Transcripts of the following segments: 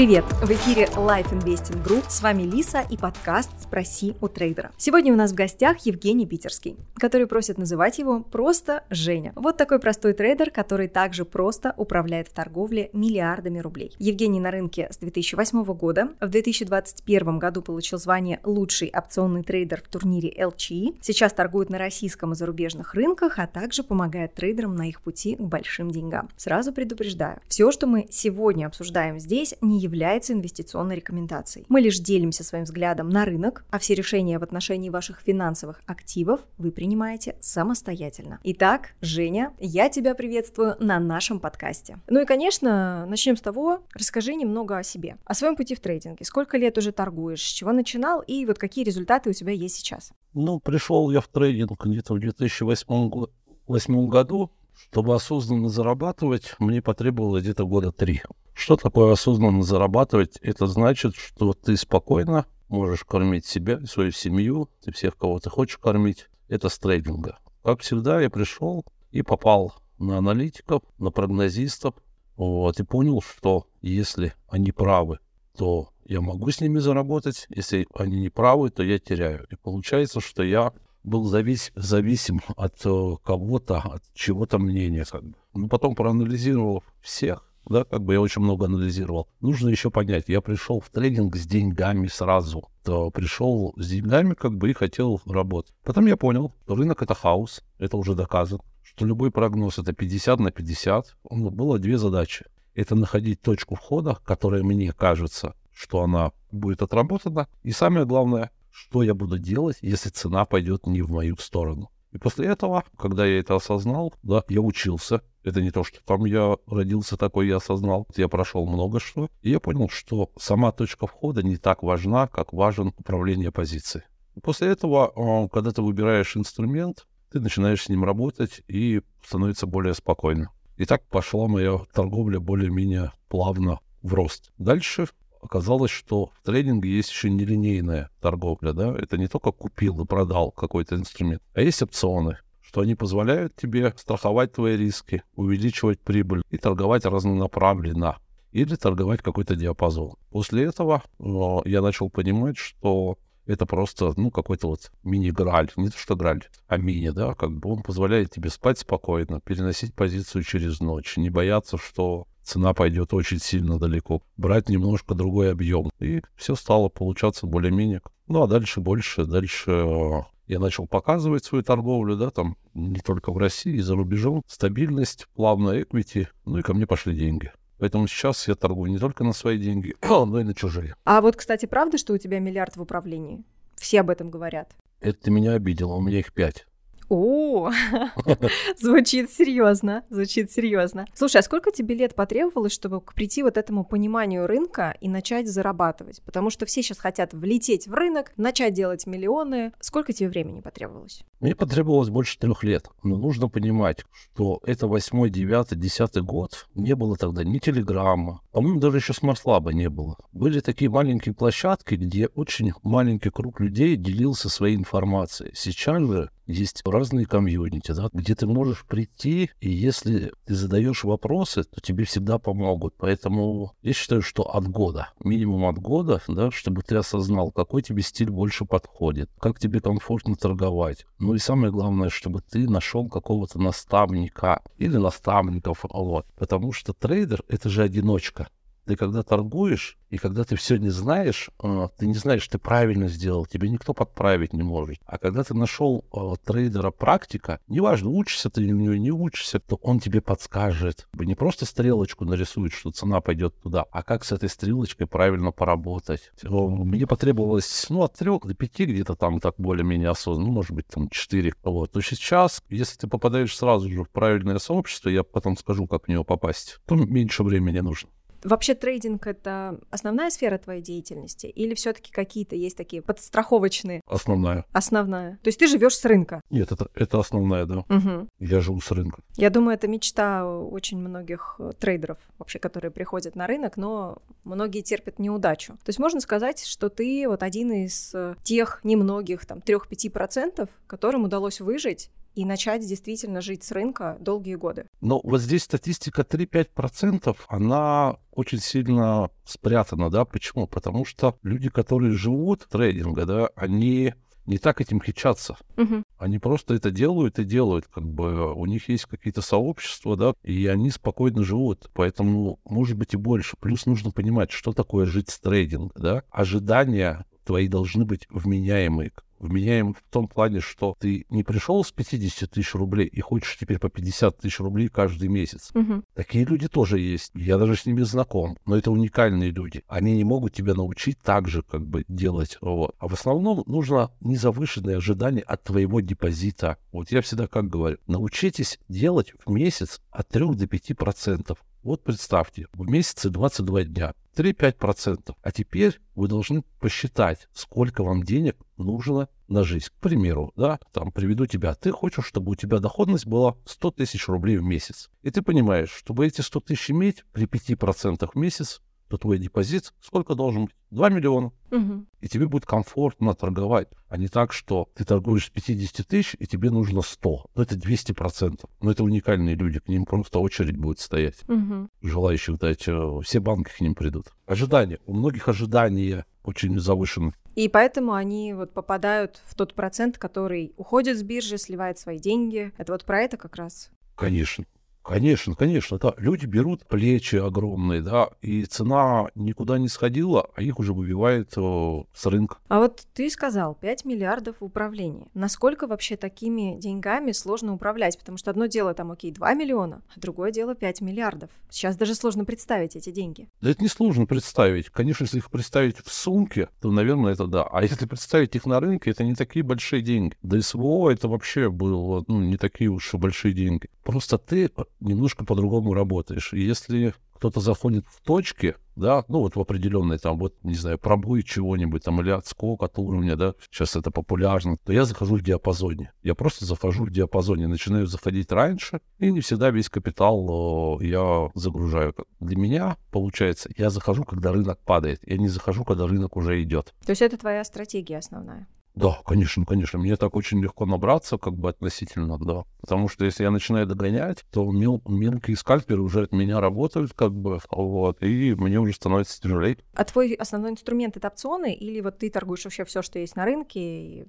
Привет! В эфире Life Investing Group. С вами Лиса и подкаст «Спроси у трейдера». Сегодня у нас в гостях Евгений Питерский, который просит называть его просто Женя. Вот такой простой трейдер, который также просто управляет в торговле миллиардами рублей. Евгений на рынке с 2008 года. В 2021 году получил звание «Лучший опционный трейдер» в турнире ЛЧИ. Сейчас торгует на российском и зарубежных рынках, а также помогает трейдерам на их пути к большим деньгам. Сразу предупреждаю, все, что мы сегодня обсуждаем здесь, не является инвестиционной рекомендацией. Мы лишь делимся своим взглядом на рынок, а все решения в отношении ваших финансовых активов вы принимаете самостоятельно. Итак, Женя, я тебя приветствую на нашем подкасте. Ну и, конечно, начнем с того, расскажи немного о себе, о своем пути в трейдинге. Сколько лет уже торгуешь, с чего начинал и вот какие результаты у тебя есть сейчас? Ну, пришел я в трейдинг где-то в 2008 году. Чтобы осознанно зарабатывать, мне потребовалось где-то года три. Что такое осознанно зарабатывать? Это значит, что ты спокойно можешь кормить себя, свою семью, ты всех, кого ты хочешь кормить. Это с трейдинга. Как всегда, я пришел и попал на аналитиков, на прогнозистов, вот, и понял, что если они правы, то я могу с ними заработать, если они не правы, то я теряю. И получается, что я был завис, зависим от э, кого-то, от чего-то мнения. Как. Но потом проанализировав всех, да, как бы я очень много анализировал. Нужно еще понять, я пришел в тренинг с деньгами сразу, то пришел с деньгами, как бы и хотел работать. Потом я понял, что рынок это хаос, это уже доказано, что любой прогноз это 50 на 50. Ну, было две задачи. Это находить точку входа, которая мне кажется, что она будет отработана. И самое главное, что я буду делать, если цена пойдет не в мою сторону. И после этого, когда я это осознал, да, я учился. Это не то, что там я родился такой, я осознал. Я прошел много что. И я понял, что сама точка входа не так важна, как важен управление позицией. После этого, а, когда ты выбираешь инструмент, ты начинаешь с ним работать и становится более спокойно. И так пошла моя торговля более-менее плавно в рост. Дальше оказалось, что в трейдинге есть еще нелинейная торговля, да, это не только купил и продал какой-то инструмент, а есть опционы, что они позволяют тебе страховать твои риски, увеличивать прибыль и торговать разнонаправленно или торговать какой-то диапазон. После этого э, я начал понимать, что это просто, ну, какой-то вот мини-граль. Не то, что граль, а мини, да, как бы он позволяет тебе спать спокойно, переносить позицию через ночь, не бояться, что цена пойдет очень сильно далеко, брать немножко другой объем. И все стало получаться более-менее. Ну, а дальше больше, дальше э, я начал показывать свою торговлю, да, там не только в России, и за рубежом, стабильность, плавная эквити, ну и ко мне пошли деньги. Поэтому сейчас я торгую не только на свои деньги, но и на чужие. А вот, кстати, правда, что у тебя миллиард в управлении? Все об этом говорят. Это ты меня обидела, у меня их пять. О, звучит серьезно, звучит серьезно. Слушай, а сколько тебе лет потребовалось, чтобы прийти вот этому пониманию рынка и начать зарабатывать? Потому что все сейчас хотят влететь в рынок, начать делать миллионы. Сколько тебе времени потребовалось? Мне потребовалось больше трех лет. Но нужно понимать, что это восьмой, девятый, десятый год. Не было тогда ни телеграмма. По-моему, даже еще Smart-Lab а не было. Были такие маленькие площадки, где очень маленький круг людей делился своей информацией. Сейчас же есть разные комьюнити, да, где ты можешь прийти, и если ты задаешь вопросы, то тебе всегда помогут. Поэтому я считаю, что от года, минимум от года, да, чтобы ты осознал, какой тебе стиль больше подходит, как тебе комфортно торговать. Ну и самое главное, чтобы ты нашел какого-то наставника или наставников, вот. Потому что трейдер — это же одиночка. Ты когда торгуешь, и когда ты все не знаешь, а, ты не знаешь, ты правильно сделал, тебе никто подправить не может. А когда ты нашел э, трейдера практика, неважно, учишься ты него, не учишься, то он тебе подскажет. Не просто стрелочку нарисует, что цена пойдет туда, а как с этой стрелочкой правильно поработать. Мне потребовалось, ну, от трех до пяти где-то там так более-менее осознанно, ну, может быть, там четыре. Вот. То сейчас, если ты попадаешь сразу же в правильное сообщество, я потом скажу, как в него попасть, то меньше времени нужно. Вообще трейдинг это основная сфера твоей деятельности или все-таки какие-то есть такие подстраховочные? Основная. Основная. То есть ты живешь с рынка? Нет, это, это основная, да. Угу. Я живу с рынка. Я думаю, это мечта очень многих э, трейдеров вообще, которые приходят на рынок, но многие терпят неудачу. То есть можно сказать, что ты вот один из э, тех немногих, там, 3-5%, которым удалось выжить и начать действительно жить с рынка долгие годы. Но вот здесь статистика 3-5%, она очень сильно спрятана, да, почему? Потому что люди, которые живут трейдинга, да, они не так этим хичатся. Угу. Они просто это делают и делают, как бы у них есть какие-то сообщества, да, и они спокойно живут, поэтому может быть и больше. Плюс нужно понимать, что такое жить с трейдинга, да. Ожидания твои должны быть вменяемые вменяем в том плане, что ты не пришел с 50 тысяч рублей и хочешь теперь по 50 тысяч рублей каждый месяц. Угу. Такие люди тоже есть. Я даже с ними знаком. Но это уникальные люди. Они не могут тебя научить так же, как бы, делать. Вот. А в основном нужно незавышенные ожидания от твоего депозита. Вот я всегда как говорю, научитесь делать в месяц от 3 до 5 процентов. Вот представьте, в месяце 22 дня, 3-5%. А теперь вы должны посчитать, сколько вам денег нужно на жизнь. К примеру, да, там приведу тебя. Ты хочешь, чтобы у тебя доходность была 100 тысяч рублей в месяц. И ты понимаешь, чтобы эти 100 тысяч иметь при 5% в месяц, то твой депозит сколько должен быть? 2 миллиона. Угу. И тебе будет комфортно торговать, а не так, что ты торгуешь с 50 тысяч, и тебе нужно 100. Ну, это 200 процентов. Но это уникальные люди, к ним просто очередь будет стоять. Угу. Желающих дать, э, все банки к ним придут. Ожидания. У многих ожидания очень завышены. И поэтому они вот попадают в тот процент, который уходит с биржи, сливает свои деньги. Это вот про это как раз? Конечно. Конечно, конечно, да. Люди берут плечи огромные, да, и цена никуда не сходила, а их уже выбивает э, с рынка. А вот ты сказал 5 миллиардов в управлении. Насколько вообще такими деньгами сложно управлять? Потому что одно дело там, окей, 2 миллиона, а другое дело 5 миллиардов. Сейчас даже сложно представить эти деньги. Да это несложно представить. Конечно, если их представить в сумке, то, наверное, это да. А если представить их на рынке, это не такие большие деньги. Да СВО это вообще было ну, не такие уж и большие деньги. Просто ты немножко по-другому работаешь. И если кто-то заходит в точки, да, ну вот в определенной там, вот, не знаю, пробой чего-нибудь там или отскок от уровня, да, сейчас это популярно, то я захожу в диапазоне. Я просто захожу в диапазоне, начинаю заходить раньше, и не всегда весь капитал э, я загружаю. Для меня, получается, я захожу, когда рынок падает, я не захожу, когда рынок уже идет. То есть это твоя стратегия основная? Да, конечно, конечно. Мне так очень легко набраться, как бы относительно, да. Потому что если я начинаю догонять, то мел, мелкие скальперы уже от меня работают, как бы, вот, и мне уже становится тяжелее. А твой основной инструмент это опционы, или вот ты торгуешь вообще все, что есть на рынке,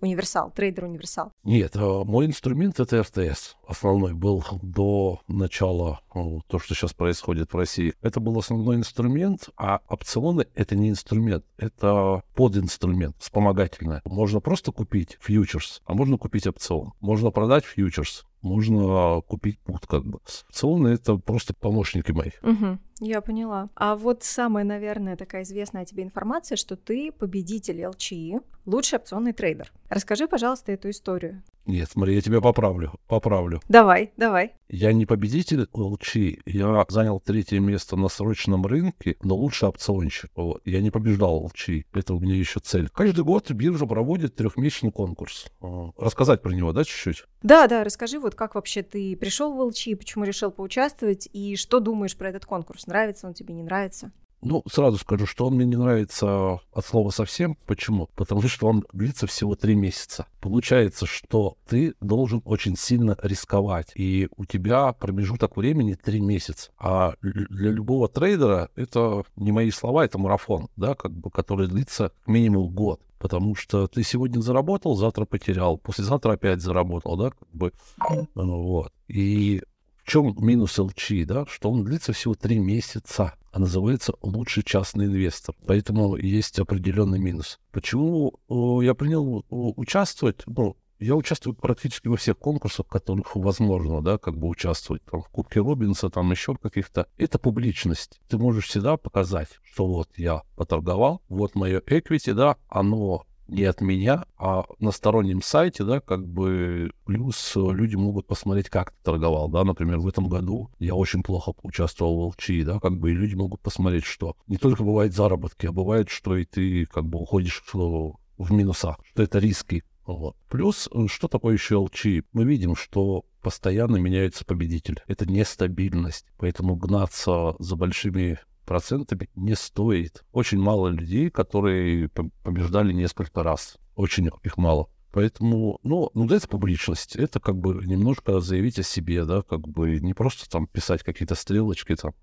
универсал, трейдер универсал? Нет, а мой инструмент это РТС. Основной был до начала то, что сейчас происходит в России. Это был основной инструмент, а опционы это не инструмент, это подинструмент, вспомогательное. Можно просто купить фьючерс, а можно купить опцион. Можно продать фьючерс, можно купить пут как бы. Опционы — это просто помощники мои. Угу, я поняла. А вот самая, наверное, такая известная тебе информация, что ты победитель ЛЧИ, лучший опционный трейдер. Расскажи, пожалуйста, эту историю. Нет, смотри, я тебя поправлю, поправлю. Давай, давай. Я не победитель ЛЧ, я занял третье место на срочном рынке, но лучше опционщик. Вот. Я не побеждал ЛЧ, это у меня еще цель. Каждый год биржа проводит трехмесячный конкурс. А, рассказать про него, да, чуть-чуть? Да, да, расскажи, вот как вообще ты пришел в ЛЧ, почему решил поучаствовать, и что думаешь про этот конкурс? Нравится он тебе, не нравится? Ну, сразу скажу, что он мне не нравится от слова совсем. Почему? Потому что он длится всего три месяца. Получается, что ты должен очень сильно рисковать, и у тебя промежуток времени три месяца. А для любого трейдера это не мои слова, это марафон, да, как бы, который длится минимум год потому что ты сегодня заработал, завтра потерял, послезавтра опять заработал, да, как бы, ну вот. И в чем минус ЛЧ, да, что он длится всего три месяца а называется «Лучший частный инвестор». Поэтому есть определенный минус. Почему я принял участвовать? Ну, я участвую практически во всех конкурсах, которых возможно, да, как бы участвовать. Там, в Кубке Робинса, там еще каких-то. Это публичность. Ты можешь всегда показать, что вот я поторговал, вот мое equity, да, оно не от меня, а на стороннем сайте, да, как бы плюс люди могут посмотреть, как ты торговал, да, например, в этом году я очень плохо участвовал в ЛЧИ, да, как бы и люди могут посмотреть, что не только бывают заработки, а бывает, что и ты как бы уходишь в, в минуса, что это риски. Вот. Плюс, что такое еще ЛЧИ? Мы видим, что постоянно меняется победитель. Это нестабильность. Поэтому гнаться за большими процентами не стоит. Очень мало людей, которые побеждали несколько раз. Очень их мало. Поэтому, ну, ну, это публичность. Это как бы немножко заявить о себе, да, как бы не просто там писать какие-то стрелочки там.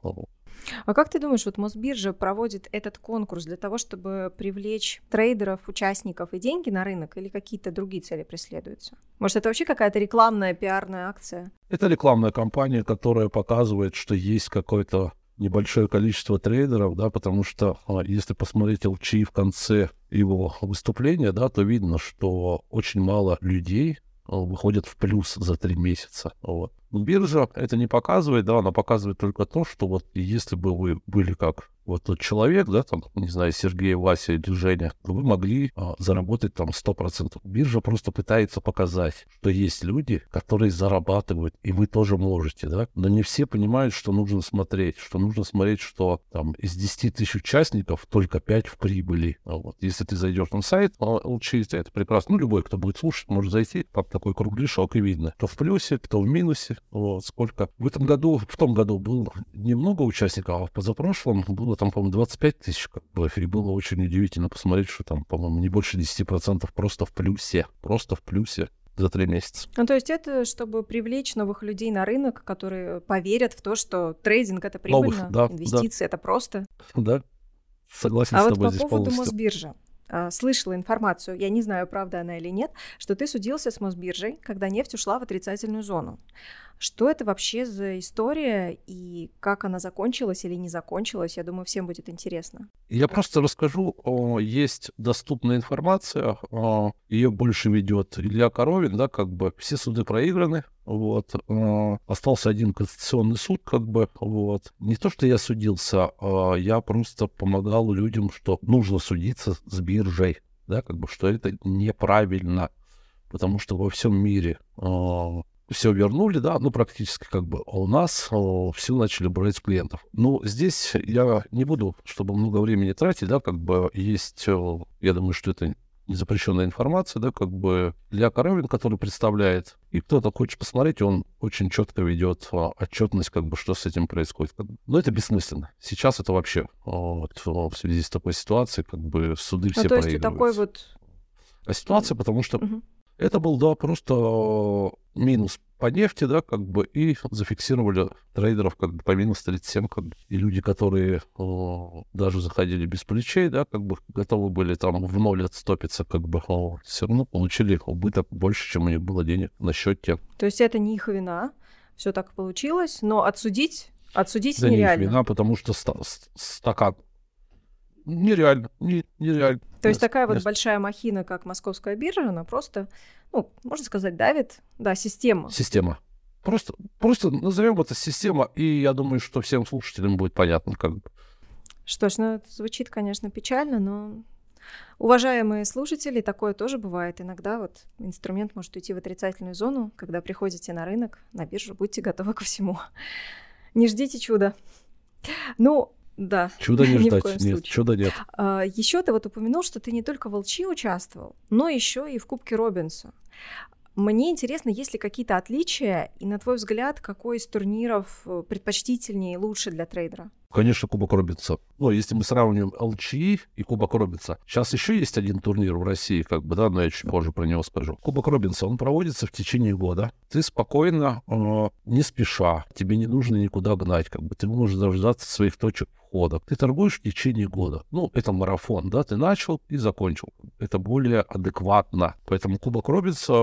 А как ты думаешь, вот Мосбиржа проводит этот конкурс для того, чтобы привлечь трейдеров, участников и деньги на рынок или какие-то другие цели преследуются? Может, это вообще какая-то рекламная, пиарная акция? Это рекламная кампания, которая показывает, что есть какой-то небольшое количество трейдеров, да, потому что а, если посмотреть LG в конце его выступления, да, то видно, что очень мало людей а, выходят в плюс за три месяца. Вот. Биржа это не показывает, да, она показывает только то, что вот если бы вы были как вот тот человек, да, там, не знаю, Сергей, Вася или Женя, вы могли а, заработать там 100%. Биржа просто пытается показать, что есть люди, которые зарабатывают, и вы тоже можете, да, но не все понимают, что нужно смотреть, что нужно смотреть, что там из 10 тысяч участников только 5 в прибыли. А вот. Если ты зайдешь на сайт, LCHT, это прекрасно, ну, любой, кто будет слушать, может зайти, там такой кругляшок, и видно, кто в плюсе, кто в минусе, вот, сколько. В этом году, в том году было немного участников, а в позапрошлом было там, по-моему, 25 тысяч, как бы, и было очень удивительно посмотреть, что там, по-моему, не больше 10% просто в плюсе, просто в плюсе за три месяца. Ну, то есть это чтобы привлечь новых людей на рынок, которые поверят в то, что трейдинг — это прибыльно, Новых, да, инвестиции да. — это просто. Да, согласен а с тобой вот здесь по поводу полностью. Мосбиржи. А, слышала информацию, я не знаю, правда она или нет, что ты судился с Мосбиржей, когда нефть ушла в отрицательную зону. Что это вообще за история и как она закончилась или не закончилась? Я думаю, всем будет интересно. Я просто расскажу. Есть доступная информация, ее больше ведет Илья Коровин, да, как бы все суды проиграны, вот. Остался один конституционный суд, как бы, вот. Не то, что я судился, а я просто помогал людям, что нужно судиться с биржей, да, как бы, что это неправильно, потому что во всем мире все вернули, да, ну, практически как бы. А у нас о, все начали брать клиентов. Ну, здесь я не буду, чтобы много времени тратить, да, как бы есть, о, я думаю, что это незапрещенная информация, да, как бы для Коровин, который представляет, и кто-то хочет посмотреть, он очень четко ведет а, отчетность, как бы, что с этим происходит. Но это бессмысленно. Сейчас это вообще вот, в связи с такой ситуацией, как бы суды ну, все то есть такой вот... А ситуация, потому что угу. Это был, да, просто минус по нефти, да, как бы, и зафиксировали трейдеров как бы по минус 37, как бы, и люди, которые о, э, даже заходили без плечей, да, как бы готовы были там в ноль отстопиться, как бы, о, все равно получили убыток больше, чем у них было денег на счете. То есть это не их вина, все так получилось, но отсудить, отсудить да нереально. не их вина, потому что ста- стакан нереально, не, нереально. То есть такая вот большая махина, как московская биржа, она просто, ну, можно сказать, давит, да, система. Система. Просто, просто назовем это система, и я думаю, что всем слушателям будет понятно, как бы. Что ж, ну, это звучит, конечно, печально, но Уважаемые слушатели, такое тоже бывает. Иногда вот инструмент может уйти в отрицательную зону. Когда приходите на рынок, на биржу, будьте готовы ко всему. Не ждите чуда. Ну, да. Чудо не ждать. Нет, случае. чуда нет. А, еще ты вот упомянул, что ты не только в Волчи участвовал, но еще и в Кубке Робинса. Мне интересно, есть ли какие-то отличия, и на твой взгляд, какой из турниров э, предпочтительнее и лучше для трейдера? Конечно, Кубок Робинса. Ну, если мы сравним LCI и Кубок Робинса. Сейчас еще есть один турнир в России, как бы, да, но я чуть позже про него скажу. Кубок Робинса, он проводится в течение года. Ты спокойно, э, не спеша, тебе не нужно никуда гнать, как бы, ты можешь дождаться своих точек входа. Ты торгуешь в течение года. Ну, это марафон, да, ты начал и закончил. Это более адекватно. Поэтому Кубок Робинса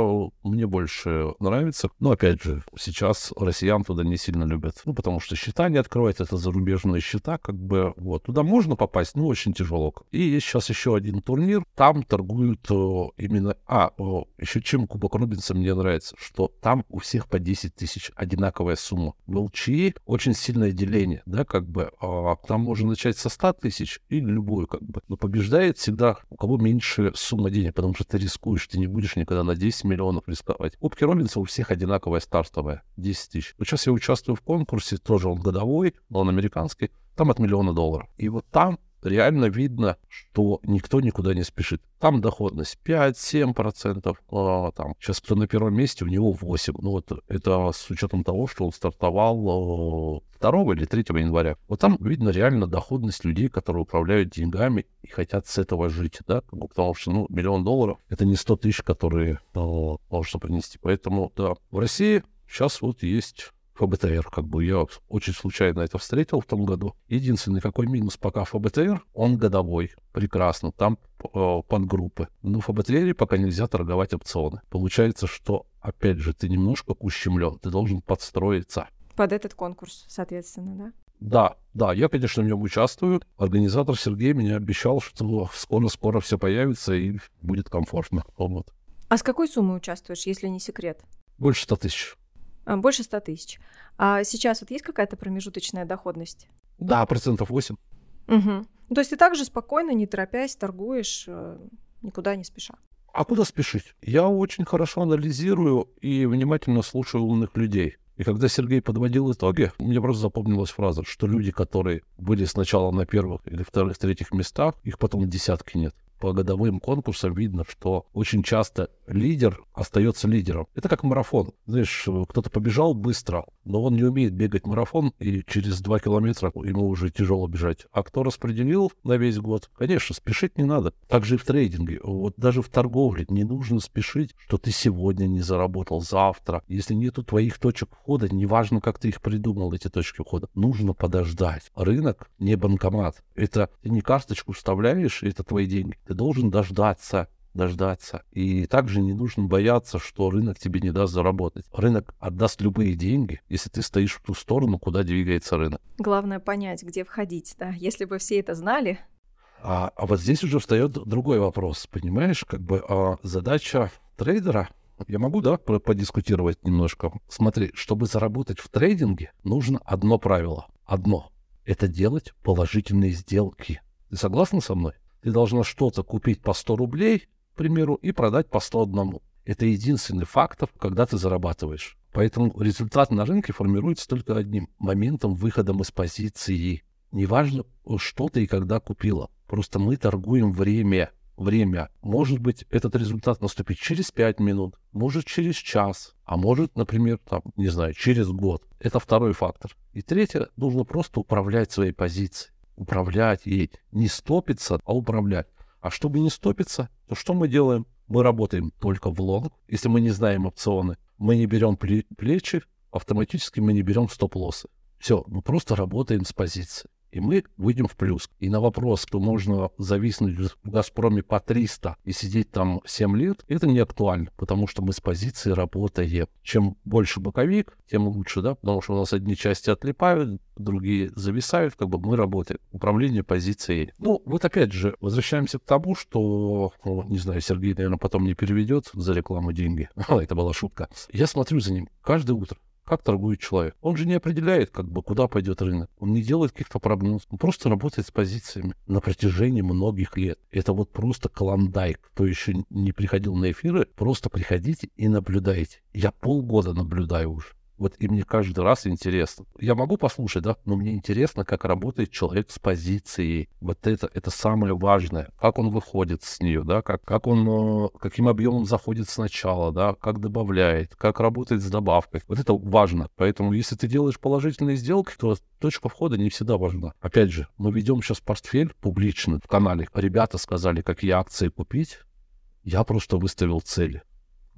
мне больше нравится. Но, опять же, сейчас россиян туда не сильно любят. Ну, потому что счета не открывают, это зарубежные счета, как бы, вот. Туда можно попасть, но очень тяжело. И есть сейчас еще один турнир, там торгуют о, именно... А, о, еще чем Кубок Робинса мне нравится, что там у всех по 10 тысяч одинаковая сумма. В ЛЧИ очень сильное деление, да, как бы. А, там можно начать со 100 тысяч или любую, как бы. Но побеждает всегда у кого меньше сумма денег, потому что ты рискуешь, ты не будешь никогда на 10 миллионов рисковать. Кубки Робинса у всех одинаковая стартовая, 10 тысяч. Вот сейчас я участвую в конкурсе, тоже он годовой, но он американский, там от миллиона долларов. И вот там реально видно, что никто никуда не спешит. Там доходность 5-7%, а, там, сейчас кто на первом месте, у него 8%. Ну вот это с учетом того, что он стартовал 2 или 3 января. Вот там видно реально доходность людей, которые управляют деньгами и хотят с этого жить, да, потому что, ну, миллион долларов — это не 100 тысяч, которые э, можно принести. Поэтому, да, в России сейчас вот есть ФБТР, как бы я очень случайно это встретил в том году. Единственный какой минус пока ФБТР, он годовой, прекрасно, там э, подгруппы. Но в ФБТР пока нельзя торговать опционы. Получается, что, опять же, ты немножко ущемлен, ты должен подстроиться. Под этот конкурс, соответственно, да? Да, да, я, конечно, в нем участвую. Организатор Сергей мне обещал, что скоро-скоро все появится и будет комфортно. Вот. А с какой суммой участвуешь, если не секрет? Больше 100 тысяч. А, больше 100 тысяч. А сейчас вот есть какая-то промежуточная доходность? Да, процентов 8. Угу. То есть ты также спокойно, не торопясь, торгуешь, э, никуда не спеша? А куда спешить? Я очень хорошо анализирую и внимательно слушаю умных людей. И когда Сергей подводил итоги, мне просто запомнилась фраза, что люди, которые были сначала на первых или вторых, третьих местах, их потом десятки нет по годовым конкурсам видно, что очень часто лидер остается лидером. Это как марафон. Знаешь, кто-то побежал быстро, но он не умеет бегать марафон, и через два километра ему уже тяжело бежать. А кто распределил на весь год, конечно, спешить не надо. Так же и в трейдинге. Вот даже в торговле не нужно спешить, что ты сегодня не заработал, завтра. Если нету твоих точек входа, неважно, как ты их придумал, эти точки входа, нужно подождать. Рынок не банкомат. Это ты не карточку вставляешь, это твои деньги. Ты должен дождаться дождаться. И также не нужно бояться, что рынок тебе не даст заработать. Рынок отдаст любые деньги, если ты стоишь в ту сторону, куда двигается рынок. Главное понять, где входить, да. Если бы все это знали. А, а вот здесь уже встает другой вопрос, понимаешь, как бы а, задача трейдера я могу, да, подискутировать немножко. Смотри, чтобы заработать в трейдинге, нужно одно правило. Одно. Это делать положительные сделки. Ты согласна со мной? Ты должна что-то купить по 100 рублей, к примеру, и продать по 101. Это единственный фактор, когда ты зарабатываешь. Поэтому результат на рынке формируется только одним моментом выходом из позиции. Неважно, что ты и когда купила. Просто мы торгуем время. Время. Может быть, этот результат наступит через 5 минут, может, через час, а может, например, там, не знаю, через год. Это второй фактор. И третье, нужно просто управлять своей позицией управлять ей. Не стопиться, а управлять. А чтобы не стопиться, то что мы делаем? Мы работаем только в лонг. Если мы не знаем опционы, мы не берем плечи, автоматически мы не берем стоп-лоссы. Все, мы просто работаем с позиции и мы выйдем в плюс. И на вопрос, что можно зависнуть в «Газпроме» по 300 и сидеть там 7 лет, это не актуально, потому что мы с позиции работаем. Чем больше боковик, тем лучше, да, потому что у нас одни части отлипают, другие зависают, как бы мы работаем. Управление позицией. Ну, вот опять же, возвращаемся к тому, что, ну, не знаю, Сергей, наверное, потом не переведет за рекламу деньги. это была шутка. Я смотрю за ним каждое утро как торгует человек. Он же не определяет, как бы, куда пойдет рынок. Он не делает каких-то прогнозов. Он просто работает с позициями на протяжении многих лет. Это вот просто клондайк. Кто еще не приходил на эфиры, просто приходите и наблюдайте. Я полгода наблюдаю уже. Вот и мне каждый раз интересно. Я могу послушать, да, но мне интересно, как работает человек с позицией. Вот это, это самое важное. Как он выходит с нее, да, как, как он, э, каким объемом заходит сначала, да, как добавляет, как работает с добавкой. Вот это важно. Поэтому, если ты делаешь положительные сделки, то точка входа не всегда важна. Опять же, мы ведем сейчас портфель публичный в канале. Ребята сказали, какие акции купить. Я просто выставил цели.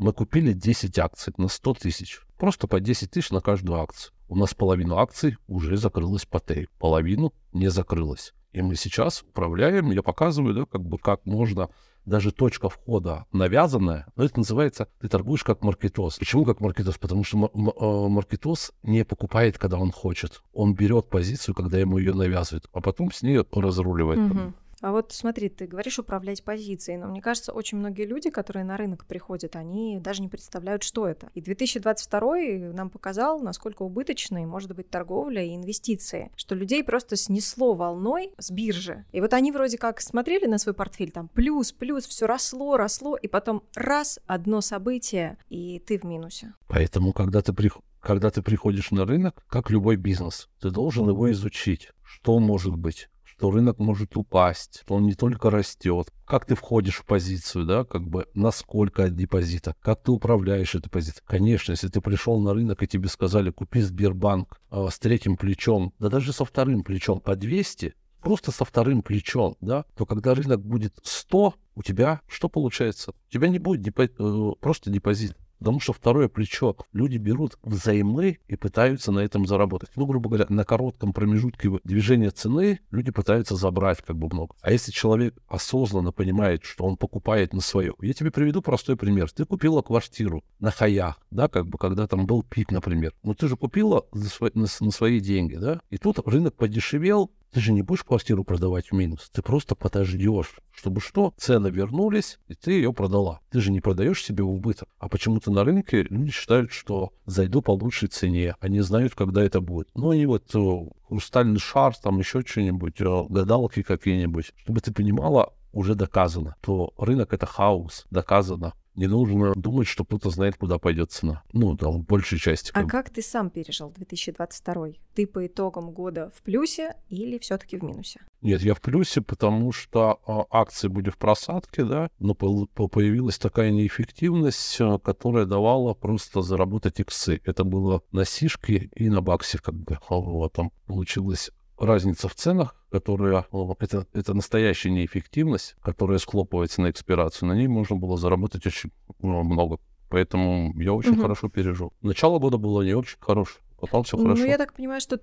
Мы купили 10 акций на 100 тысяч. Просто по 10 тысяч на каждую акцию. У нас половину акций уже закрылась по Т, половину не закрылась. И мы сейчас управляем, я показываю, да, как бы как можно даже точка входа навязанная, но это называется, ты торгуешь как маркетоз. Почему как маркетоз? Потому что э, маркетоз не покупает, когда он хочет. Он берет позицию, когда ему ее навязывают, а потом с ней разруливает. Угу. А вот смотри, ты говоришь управлять позицией, но мне кажется, очень многие люди, которые на рынок приходят, они даже не представляют, что это. И 2022 нам показал, насколько убыточной может быть торговля и инвестиции, что людей просто снесло волной с биржи. И вот они вроде как смотрели на свой портфель, там плюс, плюс, все росло, росло, и потом раз, одно событие, и ты в минусе. Поэтому, когда ты приходишь когда ты приходишь на рынок, как любой бизнес, ты должен его изучить. Что может быть? Что рынок может упасть, что он не только растет, как ты входишь в позицию, да, как бы насколько от депозита, как ты управляешь этой позицией. Конечно, если ты пришел на рынок и тебе сказали, купи Сбербанк э, с третьим плечом, да даже со вторым плечом по 200, просто со вторым плечом, да, то когда рынок будет 100, у тебя что получается? У тебя не будет депо... Э, просто депозит. Потому что второе плечо люди берут взаймы и пытаются на этом заработать. Ну, грубо говоря, на коротком промежутке движения цены люди пытаются забрать как бы много. А если человек осознанно понимает, что он покупает на свое. Я тебе приведу простой пример. Ты купила квартиру на хаях, да, как бы, когда там был пик, например. Но ты же купила за свои, на, на свои деньги, да, и тут рынок подешевел, ты же не будешь квартиру продавать в минус, ты просто подождешь, чтобы что, цены вернулись, и ты ее продала. Ты же не продаешь себе в убыток. А почему-то на рынке люди считают, что зайду по лучшей цене, они знают, когда это будет. Ну и вот э, хрустальный шар, там еще что-нибудь, э, гадалки какие-нибудь, чтобы ты понимала, уже доказано, то рынок это хаос, доказано. Не нужно думать, что кто-то знает, куда пойдет цена. Ну, там, в большей части. А как ты сам пережил 2022? Ты по итогам года в плюсе или все-таки в минусе? Нет, я в плюсе, потому что а, акции были в просадке, да, но по, по, появилась такая неэффективность, а, которая давала просто заработать иксы. Это было на сишке и на баксе, как бы. Вот, там получилось разница в ценах, которая это, это настоящая неэффективность, которая схлопывается на экспирацию, на ней можно было заработать очень ну, много. Поэтому я очень угу. хорошо пережил. Начало года было не очень хорошее, потом все хорошо. Ну, я так понимаю, что...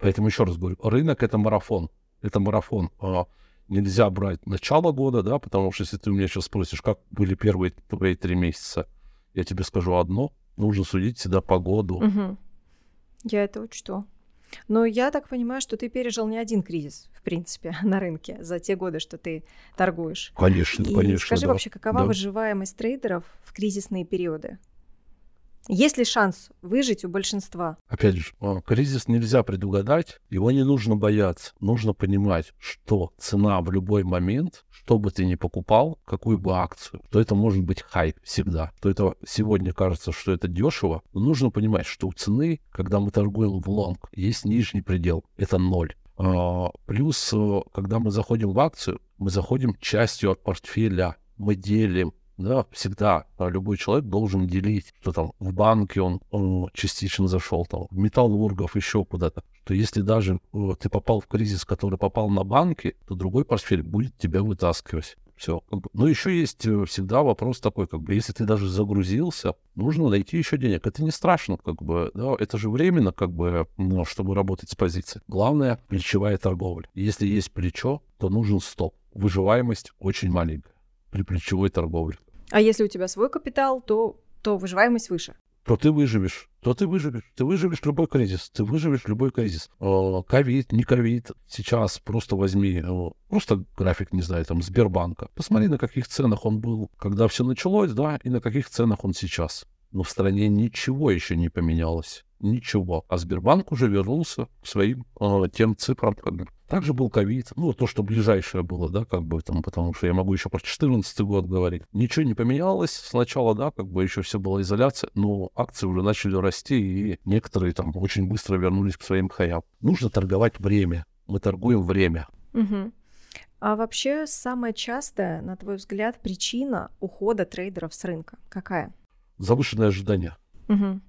Поэтому еще раз говорю, рынок — это марафон. Это марафон. А, нельзя брать начало года, да, потому что если ты у меня сейчас спросишь, как были первые твои три месяца, я тебе скажу одно. Нужно судить всегда по году. Угу. Я это учту. Но я так понимаю, что ты пережил не один кризис, в принципе, на рынке за те годы, что ты торгуешь. Конечно, И конечно. Скажи да. вообще, какова да. выживаемость трейдеров в кризисные периоды? Есть ли шанс выжить у большинства? Опять же, а, кризис нельзя предугадать, его не нужно бояться. Нужно понимать, что цена в любой момент, что бы ты ни покупал, какую бы акцию, то это может быть хай всегда. То это сегодня кажется, что это дешево, но нужно понимать, что у цены, когда мы торгуем в лонг, есть нижний предел, это ноль. А, плюс, э, когда мы заходим в акцию, мы заходим частью от портфеля, мы делим да, всегда а, любой человек должен делить, что там в банке он, он частично зашел, там, в металлургов, еще куда-то. То если даже э, ты попал в кризис, который попал на банки, то другой портфель будет тебя вытаскивать. Все. Но еще есть э, всегда вопрос такой, как бы, если ты даже загрузился, нужно найти еще денег. Это не страшно, как бы, да, это же временно, как бы, ну, чтобы работать с позиции. Главное, плечевая торговля. Если есть плечо, то нужен стоп. Выживаемость очень маленькая при плечевой торговле. А если у тебя свой капитал, то, то выживаемость выше. То ты выживешь, то ты выживешь. Ты выживешь любой кризис. Ты выживешь любой кризис. Ковид, не ковид. Сейчас просто возьми, просто график, не знаю, там, Сбербанка. Посмотри, на каких ценах он был, когда все началось, да, и на каких ценах он сейчас. Но в стране ничего еще не поменялось. Ничего. А Сбербанк уже вернулся к своим э, тем цифрам, также был ковид, ну, то, что ближайшее было, да, как бы там, потому что я могу еще про 2014 год говорить. Ничего не поменялось сначала, да, как бы еще все была изоляция, но акции уже начали расти, и некоторые там очень быстро вернулись к своим хаям. Нужно торговать время. Мы торгуем время. Угу. А вообще самая частая, на твой взгляд, причина ухода трейдеров с рынка какая? Завышенное ожидание. Угу.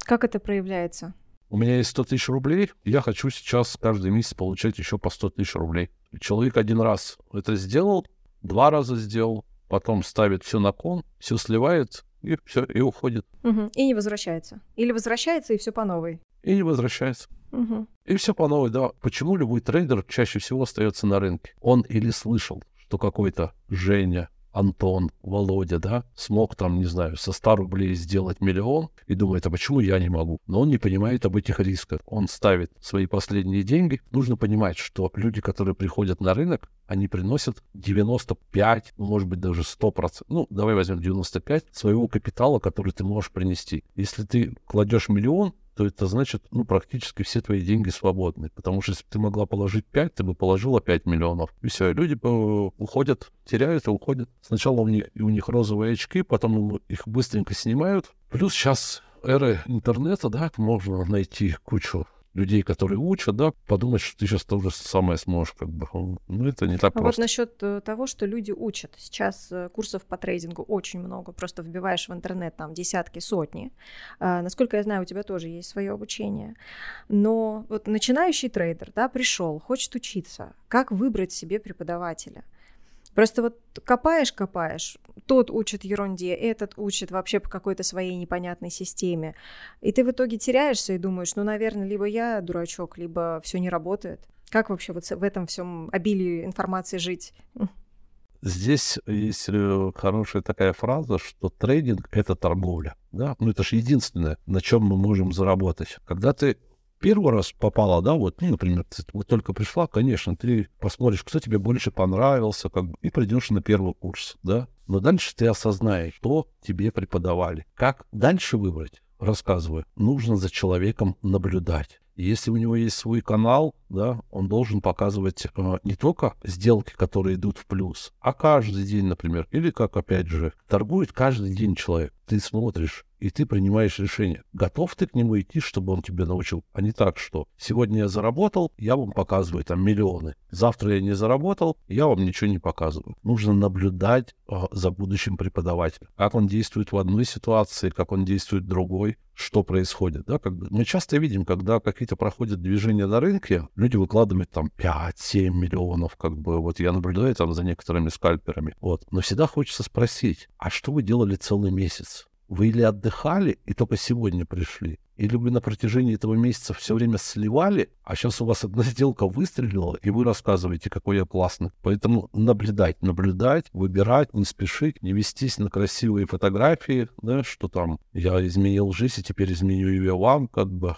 Как это проявляется? У меня есть 100 тысяч рублей, я хочу сейчас каждый месяц получать еще по 100 тысяч рублей. Человек один раз это сделал, два раза сделал, потом ставит все на кон, все сливает, и все, и уходит. Угу. И не возвращается. Или возвращается, и все по новой. И не возвращается. Угу. И все по новой, да. Почему любой трейдер чаще всего остается на рынке? Он или слышал, что какой-то Женя Антон, Володя, да, смог там, не знаю, со 100 рублей сделать миллион и думает, а почему я не могу? Но он не понимает об этих рисках. Он ставит свои последние деньги. Нужно понимать, что люди, которые приходят на рынок, они приносят 95, ну, может быть, даже 100%, ну, давай возьмем 95 своего капитала, который ты можешь принести. Если ты кладешь миллион, то это значит, ну, практически все твои деньги свободны. Потому что если бы ты могла положить 5, ты бы положила 5 миллионов. И все, люди уходят, теряют и уходят. Сначала у них, у них розовые очки, потом их быстренько снимают. Плюс сейчас эра интернета, да, можно найти кучу людей, которые учат, да, подумать, что ты сейчас тоже самое сможешь, как бы. Ну, это не так а просто. Вот насчет э, того, что люди учат. Сейчас э, курсов по трейдингу очень много. Просто вбиваешь в интернет там десятки, сотни. А, насколько я знаю, у тебя тоже есть свое обучение. Но вот начинающий трейдер, да, пришел, хочет учиться. Как выбрать себе преподавателя? Просто вот копаешь, копаешь, тот учит ерунде, этот учит вообще по какой-то своей непонятной системе. И ты в итоге теряешься и думаешь, ну, наверное, либо я дурачок, либо все не работает. Как вообще вот в этом всем обилии информации жить? Здесь есть э, хорошая такая фраза, что трейдинг — это торговля. Да? Ну, это же единственное, на чем мы можем заработать. Когда ты первый раз попала, да, вот, ну, например, ты вот только пришла, конечно, ты посмотришь, кто тебе больше понравился, как бы, и придешь на первый курс, да. Но дальше ты осознаешь, что тебе преподавали. Как дальше выбрать? Рассказываю. Нужно за человеком наблюдать. Если у него есть свой канал, да, он должен показывать э, не только сделки, которые идут в плюс, а каждый день, например, или как опять же, торгует каждый день человек. Ты смотришь, и ты принимаешь решение, готов ты к нему идти, чтобы он тебе научил, а не так, что сегодня я заработал, я вам показываю там миллионы, завтра я не заработал, я вам ничего не показываю. Нужно наблюдать э, за будущим преподавателем, как он действует в одной ситуации, как он действует в другой, что происходит. Да? Как бы мы часто видим, когда какие-то проходят движения на рынке, люди выкладывают там 5-7 миллионов, как бы вот я наблюдаю там за некоторыми скальперами. Вот. Но всегда хочется спросить, а что вы делали целый месяц? Вы или отдыхали и только сегодня пришли, или вы на протяжении этого месяца все время сливали, а сейчас у вас одна сделка выстрелила, и вы рассказываете, какой я классный. Поэтому наблюдать, наблюдать, выбирать, не спешить, не вестись на красивые фотографии, да, что там я изменил жизнь, и теперь изменю ее вам, как бы.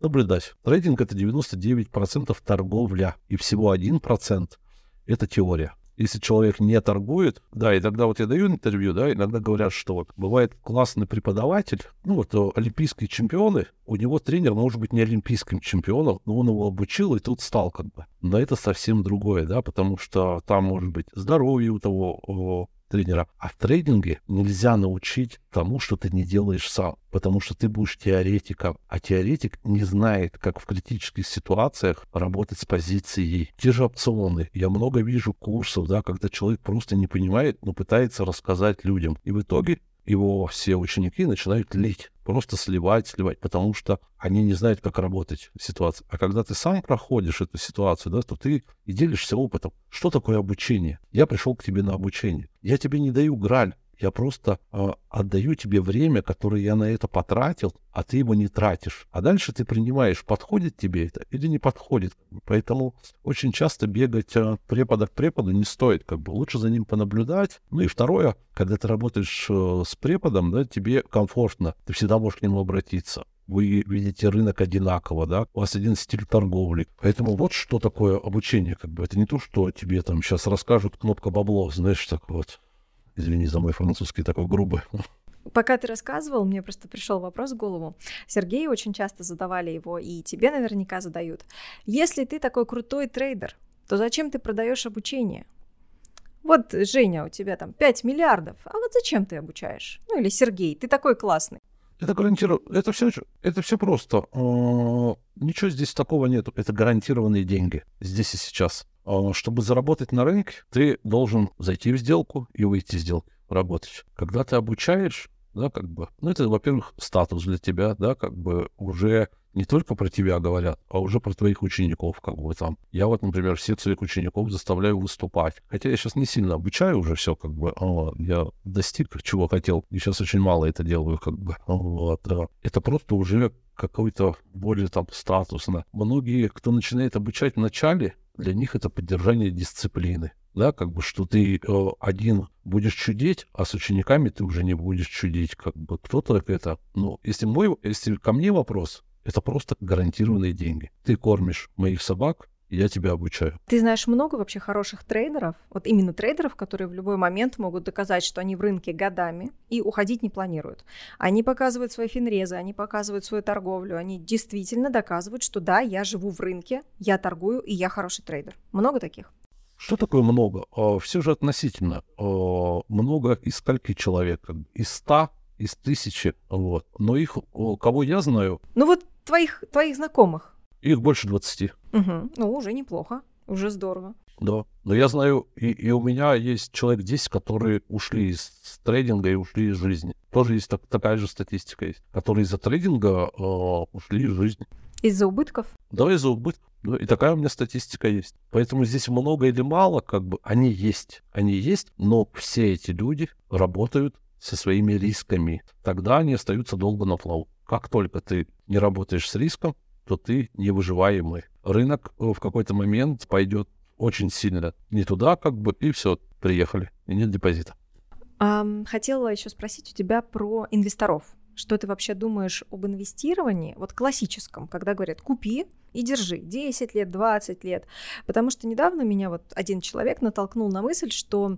Наблюдать. Трейдинг — это 99% торговля, и всего 1% — это теория если человек не торгует, да, и тогда вот я даю интервью, да, иногда говорят, что вот бывает классный преподаватель, ну вот э, олимпийские чемпионы, у него тренер может быть не олимпийским чемпионом, но он его обучил и тут стал как бы. Но это совсем другое, да, потому что там может быть здоровье у того тренера. А в трейдинге нельзя научить тому, что ты не делаешь сам, потому что ты будешь теоретиком, а теоретик не знает, как в критических ситуациях работать с позицией. Те же опционы. Я много вижу курсов, да, когда человек просто не понимает, но пытается рассказать людям. И в итоге его все ученики начинают лить, просто сливать, сливать, потому что они не знают, как работать в ситуации. А когда ты сам проходишь эту ситуацию, да, то ты и делишься опытом. Что такое обучение? Я пришел к тебе на обучение. Я тебе не даю граль, я просто э, отдаю тебе время, которое я на это потратил, а ты его не тратишь. А дальше ты принимаешь, подходит тебе это или не подходит. Поэтому очень часто бегать от препода к преподу не стоит. Как бы лучше за ним понаблюдать. Ну и второе, когда ты работаешь э, с преподом, да, тебе комфортно. Ты всегда можешь к нему обратиться вы видите рынок одинаково, да, у вас один стиль торговли. Поэтому вот что такое обучение, как бы. Это не то, что тебе там сейчас расскажут кнопка бабло, знаешь, так вот. Извини за мой французский такой грубый. Пока ты рассказывал, мне просто пришел вопрос в голову. Сергей очень часто задавали его, и тебе наверняка задают. Если ты такой крутой трейдер, то зачем ты продаешь обучение? Вот, Женя, у тебя там 5 миллиардов, а вот зачем ты обучаешь? Ну или Сергей, ты такой классный. Это гарантирую. Это все, это все просто. Ничего здесь такого нету. Это гарантированные деньги здесь и сейчас. А, чтобы заработать на рынке, ты должен зайти в сделку и выйти из сделки, работать. Когда ты обучаешь, да, как бы, ну, это, во-первых, статус для тебя, да, как бы уже не только про тебя говорят, а уже про твоих учеников, как бы там. Я вот, например, всех своих учеников заставляю выступать. Хотя я сейчас не сильно обучаю уже все, как бы, а, я достиг чего хотел, и сейчас очень мало это делаю, как бы. Вот, да. Это просто уже какой-то более там статусно. Многие, кто начинает обучать в начале, для них это поддержание дисциплины. Да, как бы, что ты э, один будешь чудить, а с учениками ты уже не будешь чудить. Как бы кто-то это, ну, если мой, если ко мне вопрос, это просто гарантированные деньги. Ты кормишь моих собак, я тебя обучаю. Ты знаешь много вообще хороших трейдеров, вот именно трейдеров, которые в любой момент могут доказать, что они в рынке годами и уходить не планируют. Они показывают свои финрезы, они показывают свою торговлю, они действительно доказывают, что да, я живу в рынке, я торгую и я хороший трейдер. Много таких? Что такое много? А, Все же относительно. А, много из скольки человек? Из ста, из тысячи. Вот. Но их, кого я знаю... Ну вот твоих, твоих знакомых. Их больше 20. Угу. Ну, уже неплохо, уже здорово. Да. Но я знаю, и, и у меня есть человек 10, которые ушли из трейдинга и ушли из жизни. Тоже есть так, такая же статистика есть. Которые из-за трейдинга э, ушли из жизни. Из-за убытков? Да, из-за убытков. Да, и такая у меня статистика есть. Поэтому здесь много или мало, как бы, они есть. Они есть, но все эти люди работают со своими рисками. Тогда они остаются долго на плаву. Как только ты не работаешь с риском, то ты невыживаемый. Рынок э, в какой-то момент пойдет очень сильно не туда, как бы, и все, приехали, и нет депозита. Um, хотела еще спросить у тебя про инвесторов. Что ты вообще думаешь об инвестировании, вот классическом, когда говорят «купи и держи 10 лет, 20 лет». Потому что недавно меня вот один человек натолкнул на мысль, что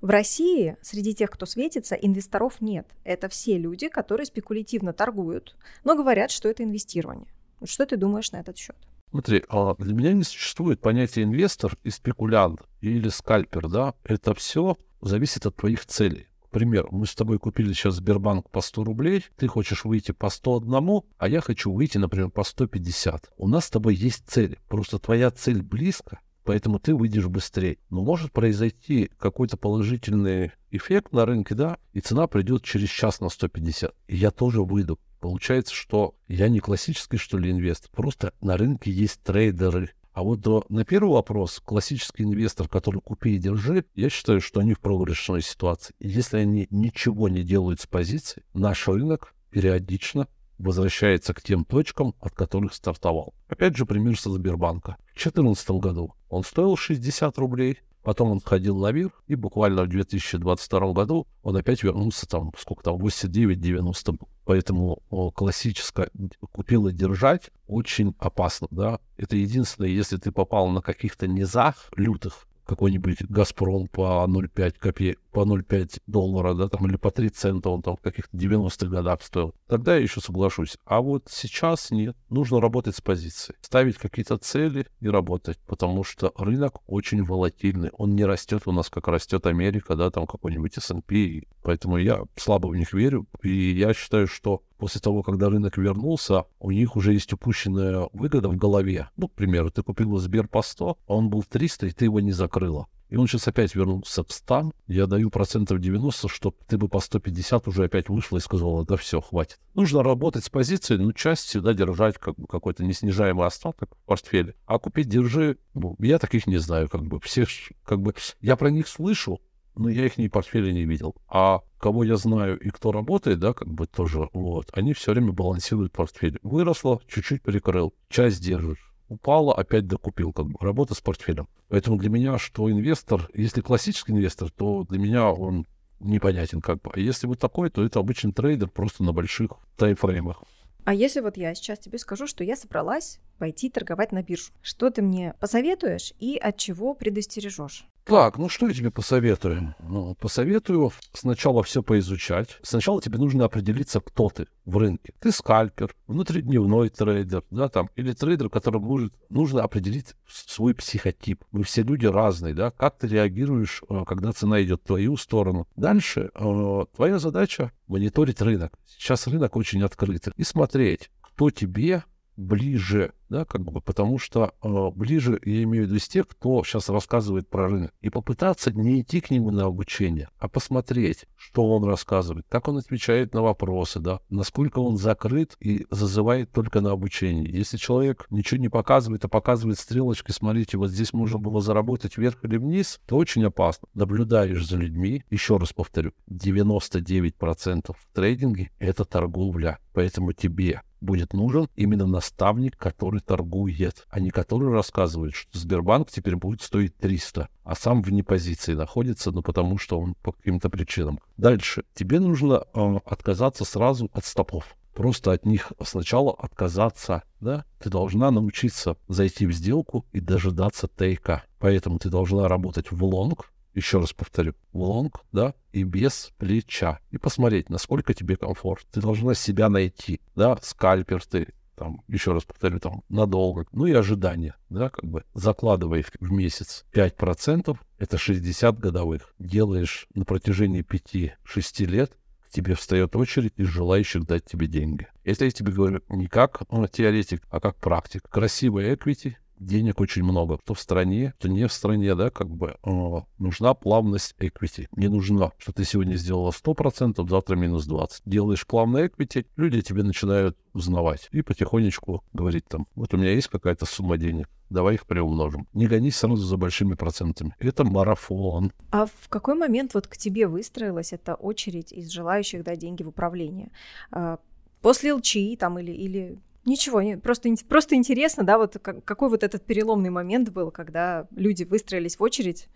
в России среди тех, кто светится, инвесторов нет. Это все люди, которые спекулятивно торгуют, но говорят, что это инвестирование. Что ты думаешь на этот счет? Смотри, а для меня не существует понятия инвестор и спекулянт или скальпер, да, это все зависит от твоих целей. Пример, мы с тобой купили сейчас Сбербанк по 100 рублей, ты хочешь выйти по 101, а я хочу выйти, например, по 150. У нас с тобой есть цель, просто твоя цель близко, поэтому ты выйдешь быстрее. Но может произойти какой-то положительный эффект на рынке, да, и цена придет через час на 150, и я тоже выйду. Получается, что я не классический, что ли, инвестор. Просто на рынке есть трейдеры. А вот на первый вопрос, классический инвестор, который купи и держи, я считаю, что они в проигрышной ситуации. И если они ничего не делают с позиции, наш рынок периодично возвращается к тем точкам, от которых стартовал. Опять же, пример со Сбербанка. В 2014 году он стоил 60 рублей, Потом он ходил наверх, и буквально в 2022 году он опять вернулся там, сколько там, 89-90 Поэтому о, классическое купил и держать очень опасно, да. Это единственное, если ты попал на каких-то низах лютых, какой-нибудь «Газпром» по 0,5 копеек, по 0,5 доллара, да, там, или по 3 цента он там в каких-то 90-х годах стоил, тогда я еще соглашусь. А вот сейчас нет. Нужно работать с позиции. Ставить какие-то цели и работать, потому что рынок очень волатильный. Он не растет у нас, как растет Америка, да, там какой-нибудь S&P. Поэтому я слабо в них верю. И я считаю, что после того, когда рынок вернулся, у них уже есть упущенная выгода в голове. Ну, к примеру, ты купил Сбер по 100, а он был 300, и ты его не закрыла. И он сейчас опять вернулся в стан. Я даю процентов 90, чтобы ты бы по 150 уже опять вышла и сказала, да все, хватит. Нужно работать с позицией, ну, часть всегда держать как бы какой-то неснижаемый остаток в портфеле. А купить держи, ну, я таких не знаю, как бы. Все, как бы, я про них слышу, но я их ни портфеля не видел. А кого я знаю и кто работает, да, как бы тоже, вот, они все время балансируют портфель. Выросло, чуть-чуть перекрыл, часть держишь. Упало, опять докупил, как бы, работа с портфелем. Поэтому для меня, что инвестор, если классический инвестор, то для меня он непонятен как бы. А если вот такой, то это обычный трейдер просто на больших таймфреймах. А если вот я сейчас тебе скажу, что я собралась пойти торговать на биржу, что ты мне посоветуешь и от чего предостережешь? Так, ну что я тебе посоветую? Ну, посоветую сначала все поизучать. Сначала тебе нужно определиться, кто ты в рынке. Ты скальпер, внутридневной трейдер, да, там, или трейдер, которому нужно, нужно определить свой психотип. Мы все люди разные, да, как ты реагируешь, э, когда цена идет в твою сторону. Дальше э, твоя задача мониторить рынок. Сейчас рынок очень открытый. И смотреть, кто тебе ближе, да, как бы, потому что э, ближе, я имею в виду из тех, кто сейчас рассказывает про рынок, и попытаться не идти к нему на обучение, а посмотреть, что он рассказывает, как он отвечает на вопросы, да, насколько он закрыт и зазывает только на обучение. Если человек ничего не показывает, а показывает стрелочки, смотрите, вот здесь можно было заработать вверх или вниз, то очень опасно. Наблюдаешь за людьми, еще раз повторю, 99% в трейдинге — это торговля, поэтому тебе будет нужен именно наставник, который торгует, а не который рассказывает, что Сбербанк теперь будет стоить 300, а сам вне позиции находится, ну потому что он по каким-то причинам. Дальше. Тебе нужно э, отказаться сразу от стопов просто от них сначала отказаться, да, ты должна научиться зайти в сделку и дожидаться тейка. Поэтому ты должна работать в лонг, еще раз повторю, в лонг, да, и без плеча. И посмотреть, насколько тебе комфорт. Ты должна себя найти, да, скальпер ты, там, еще раз повторю, там, надолго. Ну и ожидания, да, как бы закладывай в месяц 5%, это 60 годовых. Делаешь на протяжении 5-6 лет, тебе встает очередь из желающих дать тебе деньги. Это я тебе говорю не как ну, теоретик, а как практик. Красивый equity денег очень много. То в стране, то не в стране, да, как бы э, нужна плавность equity. Не нужна, что ты сегодня сделала 100%, завтра минус 20. Делаешь плавный equity, люди тебе начинают узнавать и потихонечку говорить там, вот у меня есть какая-то сумма денег, давай их приумножим. Не гонись сразу за большими процентами. Это марафон. А в какой момент вот к тебе выстроилась эта очередь из желающих дать деньги в управление? А, после ЛЧИ там или, или Ничего, просто, просто интересно, да, вот какой вот этот переломный момент был, когда люди выстроились в очередь.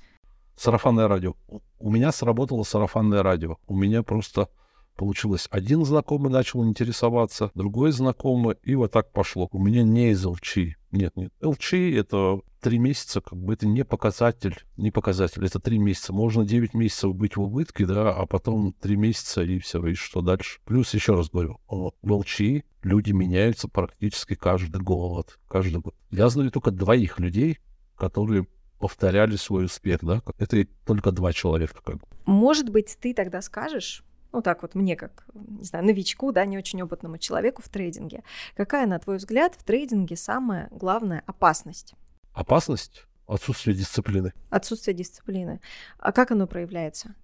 Сарафанное радио. У меня сработало сарафанное радио. У меня просто получилось. Один знакомый начал интересоваться, другой знакомый, и вот так пошло. У меня не из ЛЧ. Нет, нет. ЛЧ — это три месяца, как бы это не показатель, не показатель, это три месяца. Можно 9 месяцев быть в убытке, да, а потом три месяца и все, и что дальше. Плюс, еще раз говорю, в ЛЧ люди меняются практически каждый год. Каждый год. Я знаю только двоих людей, которые повторяли свой успех, да, это только два человека. Как бы. Может быть, ты тогда скажешь, ну так вот мне как, не знаю, новичку, да, не очень опытному человеку в трейдинге, какая, на твой взгляд, в трейдинге самая главная опасность? Опасность? Отсутствие дисциплины. Отсутствие дисциплины. А как оно проявляется?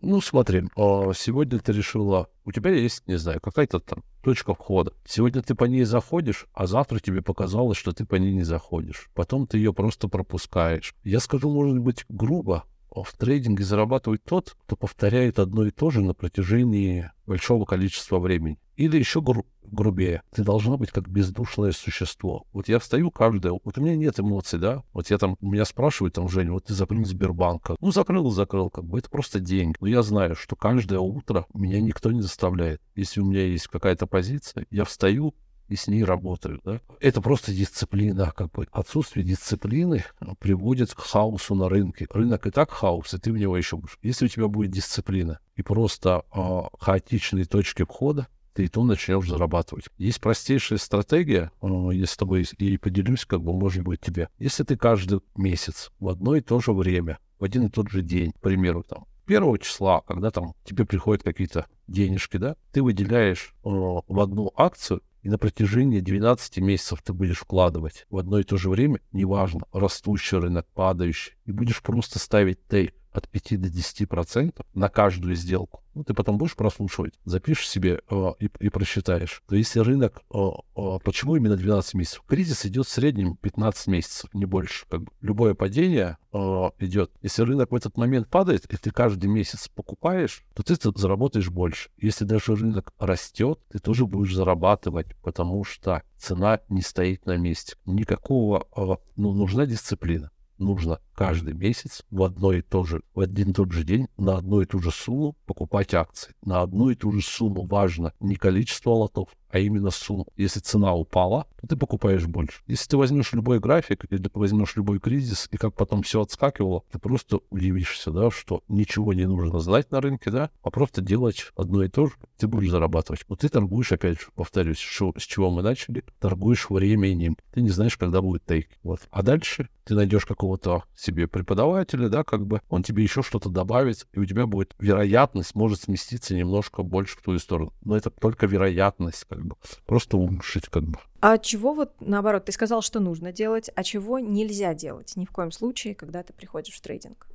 Ну, смотри, а, сегодня ты решила, у тебя есть, не знаю, какая-то там точка входа. Сегодня ты по ней заходишь, а завтра тебе показалось, что ты по ней не заходишь. Потом ты ее просто пропускаешь. Я скажу, может быть, грубо, в трейдинге зарабатывает тот, кто повторяет одно и то же на протяжении большого количества времени. Или еще гру- грубее, ты должна быть как бездушное существо. Вот я встаю каждое, вот у меня нет эмоций, да, вот я там, меня спрашивают там, Женя, вот ты закрыл Сбербанка. Ну, закрыл, закрыл, как бы, это просто деньги. Но я знаю, что каждое утро меня никто не заставляет. Если у меня есть какая-то позиция, я встаю, и с ней работают. Да? Это просто дисциплина. Как бы. Отсутствие дисциплины приводит к хаосу на рынке. Рынок и так хаос, и ты в него еще будешь. Если у тебя будет дисциплина и просто э, хаотичные точки входа, ты и то начнешь зарабатывать. Есть простейшая стратегия, э, я с тобой и поделюсь, как бы, может быть, тебе. Если ты каждый месяц в одно и то же время, в один и тот же день, к примеру, там, первого числа, когда там тебе приходят какие-то денежки, да, ты выделяешь э, в одну акцию и на протяжении 12 месяцев ты будешь вкладывать в одно и то же время, неважно, растущий рынок, падающий, и будешь просто ставить тейк от 5 до 10 процентов на каждую сделку. Ну, ты потом будешь прослушивать, запишешь себе э, и, и просчитаешь. То если рынок, э, э, почему именно 12 месяцев? Кризис идет в среднем 15 месяцев, не больше. Как бы любое падение э, идет. Если рынок в этот момент падает, и ты каждый месяц покупаешь, то ты заработаешь больше. Если даже рынок растет, ты тоже будешь зарабатывать, потому что цена не стоит на месте. Никакого, э, ну, нужна дисциплина нужно каждый месяц в одно и то же, в один и тот же день на одну и ту же сумму покупать акции. На одну и ту же сумму важно не количество лотов, а именно сумму. Если цена упала, то ты покупаешь больше. Если ты возьмешь любой график или ты возьмешь любой кризис, и как потом все отскакивало, ты просто удивишься, да, что ничего не нужно знать на рынке, да, а просто делать одно и то же, ты будешь зарабатывать. Но ты торгуешь, опять же, повторюсь, что, с чего мы начали, торгуешь временем. Ты не знаешь, когда будет тейк. Вот. А дальше ты найдешь какого-то себе преподавателя, да, как бы он тебе еще что-то добавит, и у тебя будет вероятность, может сместиться немножко больше в твою сторону. Но это только вероятность, как бы. Просто улучшить, как бы. А чего вот наоборот, ты сказал, что нужно делать, а чего нельзя делать ни в коем случае, когда ты приходишь в трейдинг?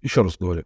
Еще раз говорю,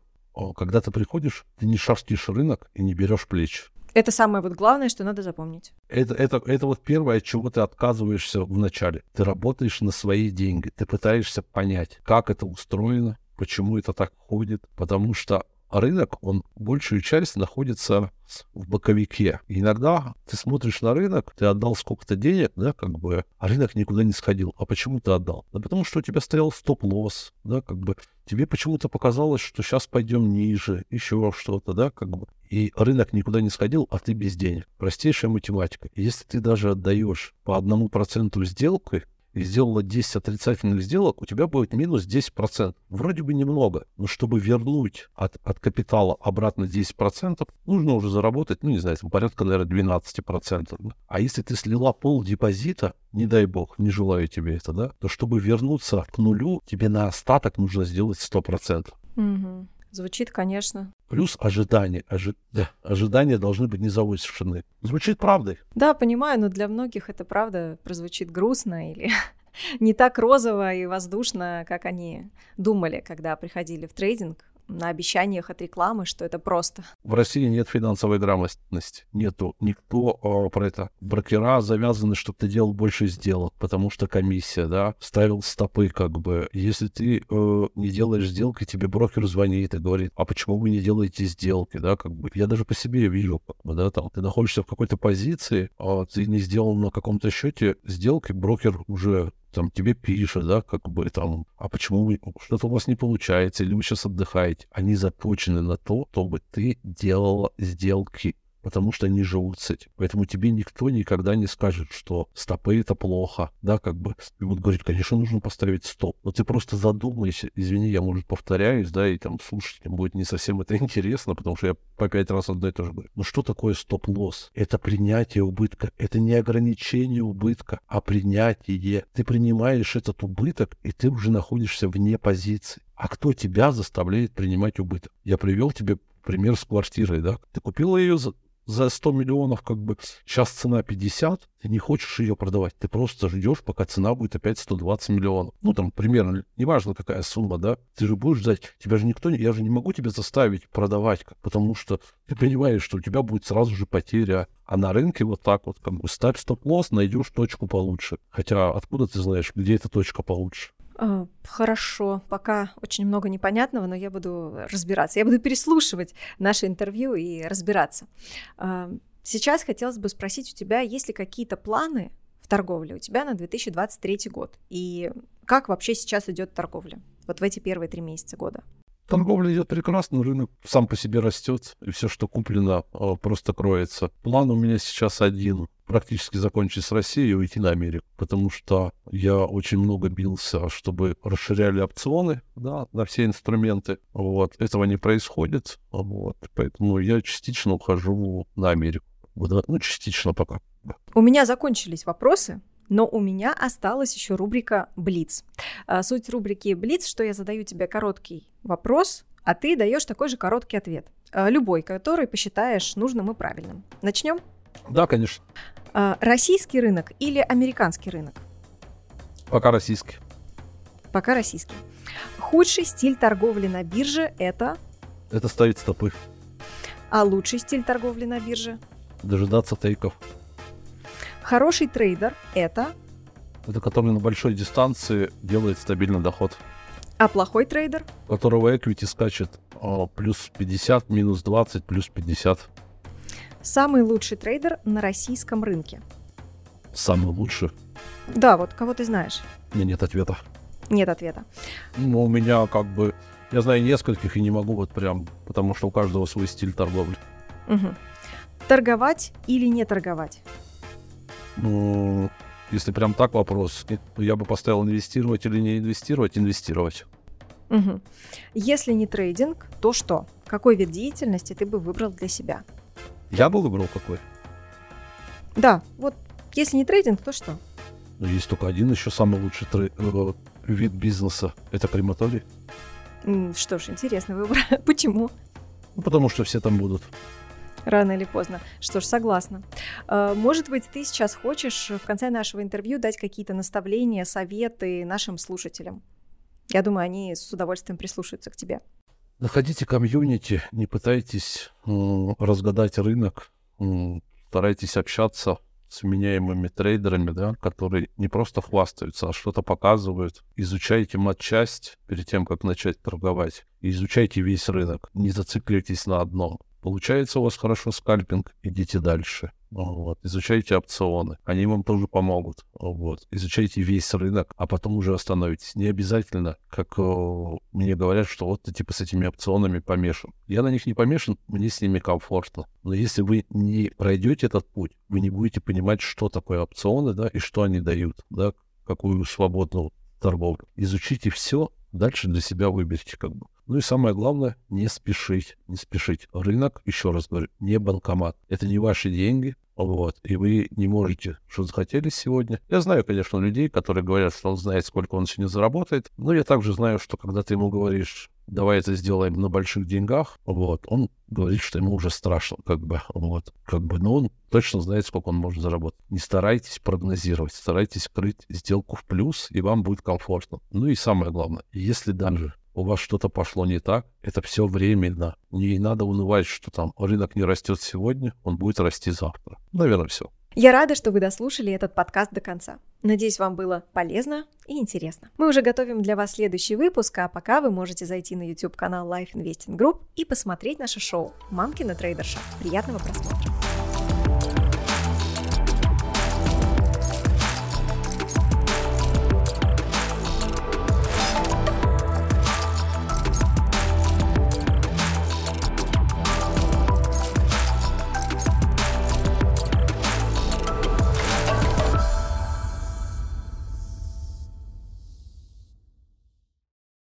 когда ты приходишь, ты не шерстишь рынок и не берешь плечи. Это самое вот главное, что надо запомнить. Это, это, это вот первое, от чего ты отказываешься в начале. Ты работаешь на свои деньги. Ты пытаешься понять, как это устроено, почему это так ходит. Потому что рынок, он большую часть находится в боковике. И иногда ты смотришь на рынок, ты отдал сколько-то денег, да, как бы, а рынок никуда не сходил. А почему ты отдал? Да потому что у тебя стоял стоп-лосс, да, как бы. Тебе почему-то показалось, что сейчас пойдем ниже, еще что-то, да, как бы. И рынок никуда не сходил, а ты без денег. Простейшая математика. Если ты даже отдаешь по одному проценту сделкой, и сделала 10 отрицательных сделок, у тебя будет минус 10%. Вроде бы немного, но чтобы вернуть от, от капитала обратно 10%, нужно уже заработать, ну, не знаю, порядка, наверное, 12%. А если ты слила пол депозита, не дай бог, не желаю тебе это, да, то чтобы вернуться к нулю, тебе на остаток нужно сделать 100%. Угу. Звучит, конечно. Плюс ожидания. Ожи... Да, ожидания должны быть не завышены. Звучит правдой. Да, понимаю, но для многих это правда прозвучит грустно или не так розово и воздушно, как они думали, когда приходили в трейдинг на обещаниях от рекламы, что это просто. В России нет финансовой грамотности. Нету. Никто о, про это. Брокера завязаны, чтобы ты делал больше сделок, потому что комиссия, да, ставил стопы как бы. Если ты э, не делаешь сделки, тебе брокер звонит и говорит, а почему вы не делаете сделки, да, как бы. Я даже по себе вижу, как бы, да, там, ты находишься в какой-то позиции, а ты не сделал на каком-то счете сделки, брокер уже там тебе пишут, да, как бы там, а почему вы, что-то у вас не получается, или вы сейчас отдыхаете. Они заточены на то, чтобы ты делала сделки потому что они живут с этим. Поэтому тебе никто никогда не скажет, что стопы это плохо, да, как бы. И вот говорит, конечно, нужно поставить стоп. Но ты просто задумайся, извини, я, может, повторяюсь, да, и там слушателям будет не совсем это интересно, потому что я по пять раз одно и то же говорю. Но что такое стоп-лосс? Это принятие убытка, это не ограничение убытка, а принятие. Ты принимаешь этот убыток, и ты уже находишься вне позиции. А кто тебя заставляет принимать убыток? Я привел тебе пример с квартирой, да? Ты купила ее за за 100 миллионов, как бы, сейчас цена 50, ты не хочешь ее продавать, ты просто ждешь, пока цена будет опять 120 миллионов. Ну, там, примерно, неважно какая сумма, да, ты же будешь ждать, тебя же никто, я же не могу тебя заставить продавать, потому что ты понимаешь, что у тебя будет сразу же потеря, а на рынке вот так вот, как бы, ставь стоп-лосс, найдешь точку получше. Хотя откуда ты знаешь, где эта точка получше? А, хорошо, пока очень много непонятного, но я буду разбираться. Я буду переслушивать наше интервью и разбираться. А, сейчас хотелось бы спросить у тебя, есть ли какие-то планы в торговле у тебя на 2023 год? И как вообще сейчас идет торговля? Вот в эти первые три месяца года. Торговля идет прекрасно, рынок сам по себе растет, и все, что куплено, а, просто кроется. План у меня сейчас один практически закончить с Россией и уйти на Америку, потому что я очень много бился, чтобы расширяли опционы да, на все инструменты. Вот. Этого не происходит, вот. поэтому я частично ухожу на Америку. Ну, частично пока. У меня закончились вопросы. Но у меня осталась еще рубрика «Блиц». А, суть рубрики «Блиц», что я задаю тебе короткий вопрос, а ты даешь такой же короткий ответ. А, любой, который посчитаешь нужным и правильным. Начнем? Да, конечно. А, российский рынок или американский рынок? Пока российский. Пока российский. Худший стиль торговли на бирже – это? Это ставить стопы. А лучший стиль торговли на бирже? Дожидаться тейков. Хороший трейдер – это? Это который на большой дистанции делает стабильный доход. А плохой трейдер? У которого equity скачет о, плюс 50, минус 20, плюс 50. Самый лучший трейдер на российском рынке. Самый лучший? Да, вот кого ты знаешь? У меня нет ответа. Нет ответа. Ну, у меня как бы... Я знаю нескольких и не могу вот прям, потому что у каждого свой стиль торговли. Угу. Торговать или не торговать? Ну, если прям так вопрос, я бы поставил инвестировать или не инвестировать, инвестировать. Угу. Если не трейдинг, то что? Какой вид деятельности ты бы выбрал для себя? Я бы выбрал какой? Да, вот если не трейдинг, то что? Ну, есть только один еще самый лучший трей... Э, вид бизнеса. Это крематорий. Что ж, интересный выбор. Почему? Ну, потому что все там будут. Рано или поздно. Что ж, согласна. Э, может быть, ты сейчас хочешь в конце нашего интервью дать какие-то наставления, советы нашим слушателям? Я думаю, они с удовольствием прислушаются к тебе. Находите комьюнити, не пытайтесь разгадать рынок, старайтесь общаться с меняемыми трейдерами, да, которые не просто хвастаются, а что-то показывают. Изучайте матчасть перед тем, как начать торговать. Изучайте весь рынок. Не зацикливайтесь на одном. Получается у вас хорошо скальпинг, идите дальше. Вот. Изучайте опционы, они вам тоже помогут. Вот. Изучайте весь рынок, а потом уже остановитесь. Не обязательно, как о, мне говорят, что вот ты типа с этими опционами помешан. Я на них не помешан, мне с ними комфортно. Но если вы не пройдете этот путь, вы не будете понимать, что такое опционы, да, и что они дают, да, какую свободную торговлю. Изучите все, дальше для себя выберите как бы. Ну и самое главное, не спешить, не спешить. Рынок, еще раз говорю, не банкомат. Это не ваши деньги, вот, и вы не можете, что захотели сегодня. Я знаю, конечно, людей, которые говорят, что он знает, сколько он сегодня заработает, но я также знаю, что когда ты ему говоришь, давай это сделаем на больших деньгах, вот, он говорит, что ему уже страшно, как бы, вот, как бы, но он точно знает, сколько он может заработать. Не старайтесь прогнозировать, старайтесь крыть сделку в плюс, и вам будет комфортно. Ну и самое главное, если даже у вас что-то пошло не так, это все временно. Не надо унывать, что там рынок не растет сегодня, он будет расти завтра. Наверное, все. Я рада, что вы дослушали этот подкаст до конца. Надеюсь, вам было полезно и интересно. Мы уже готовим для вас следующий выпуск, а пока вы можете зайти на YouTube-канал Life Investing Group и посмотреть наше шоу «Мамкина трейдерша». Приятного просмотра!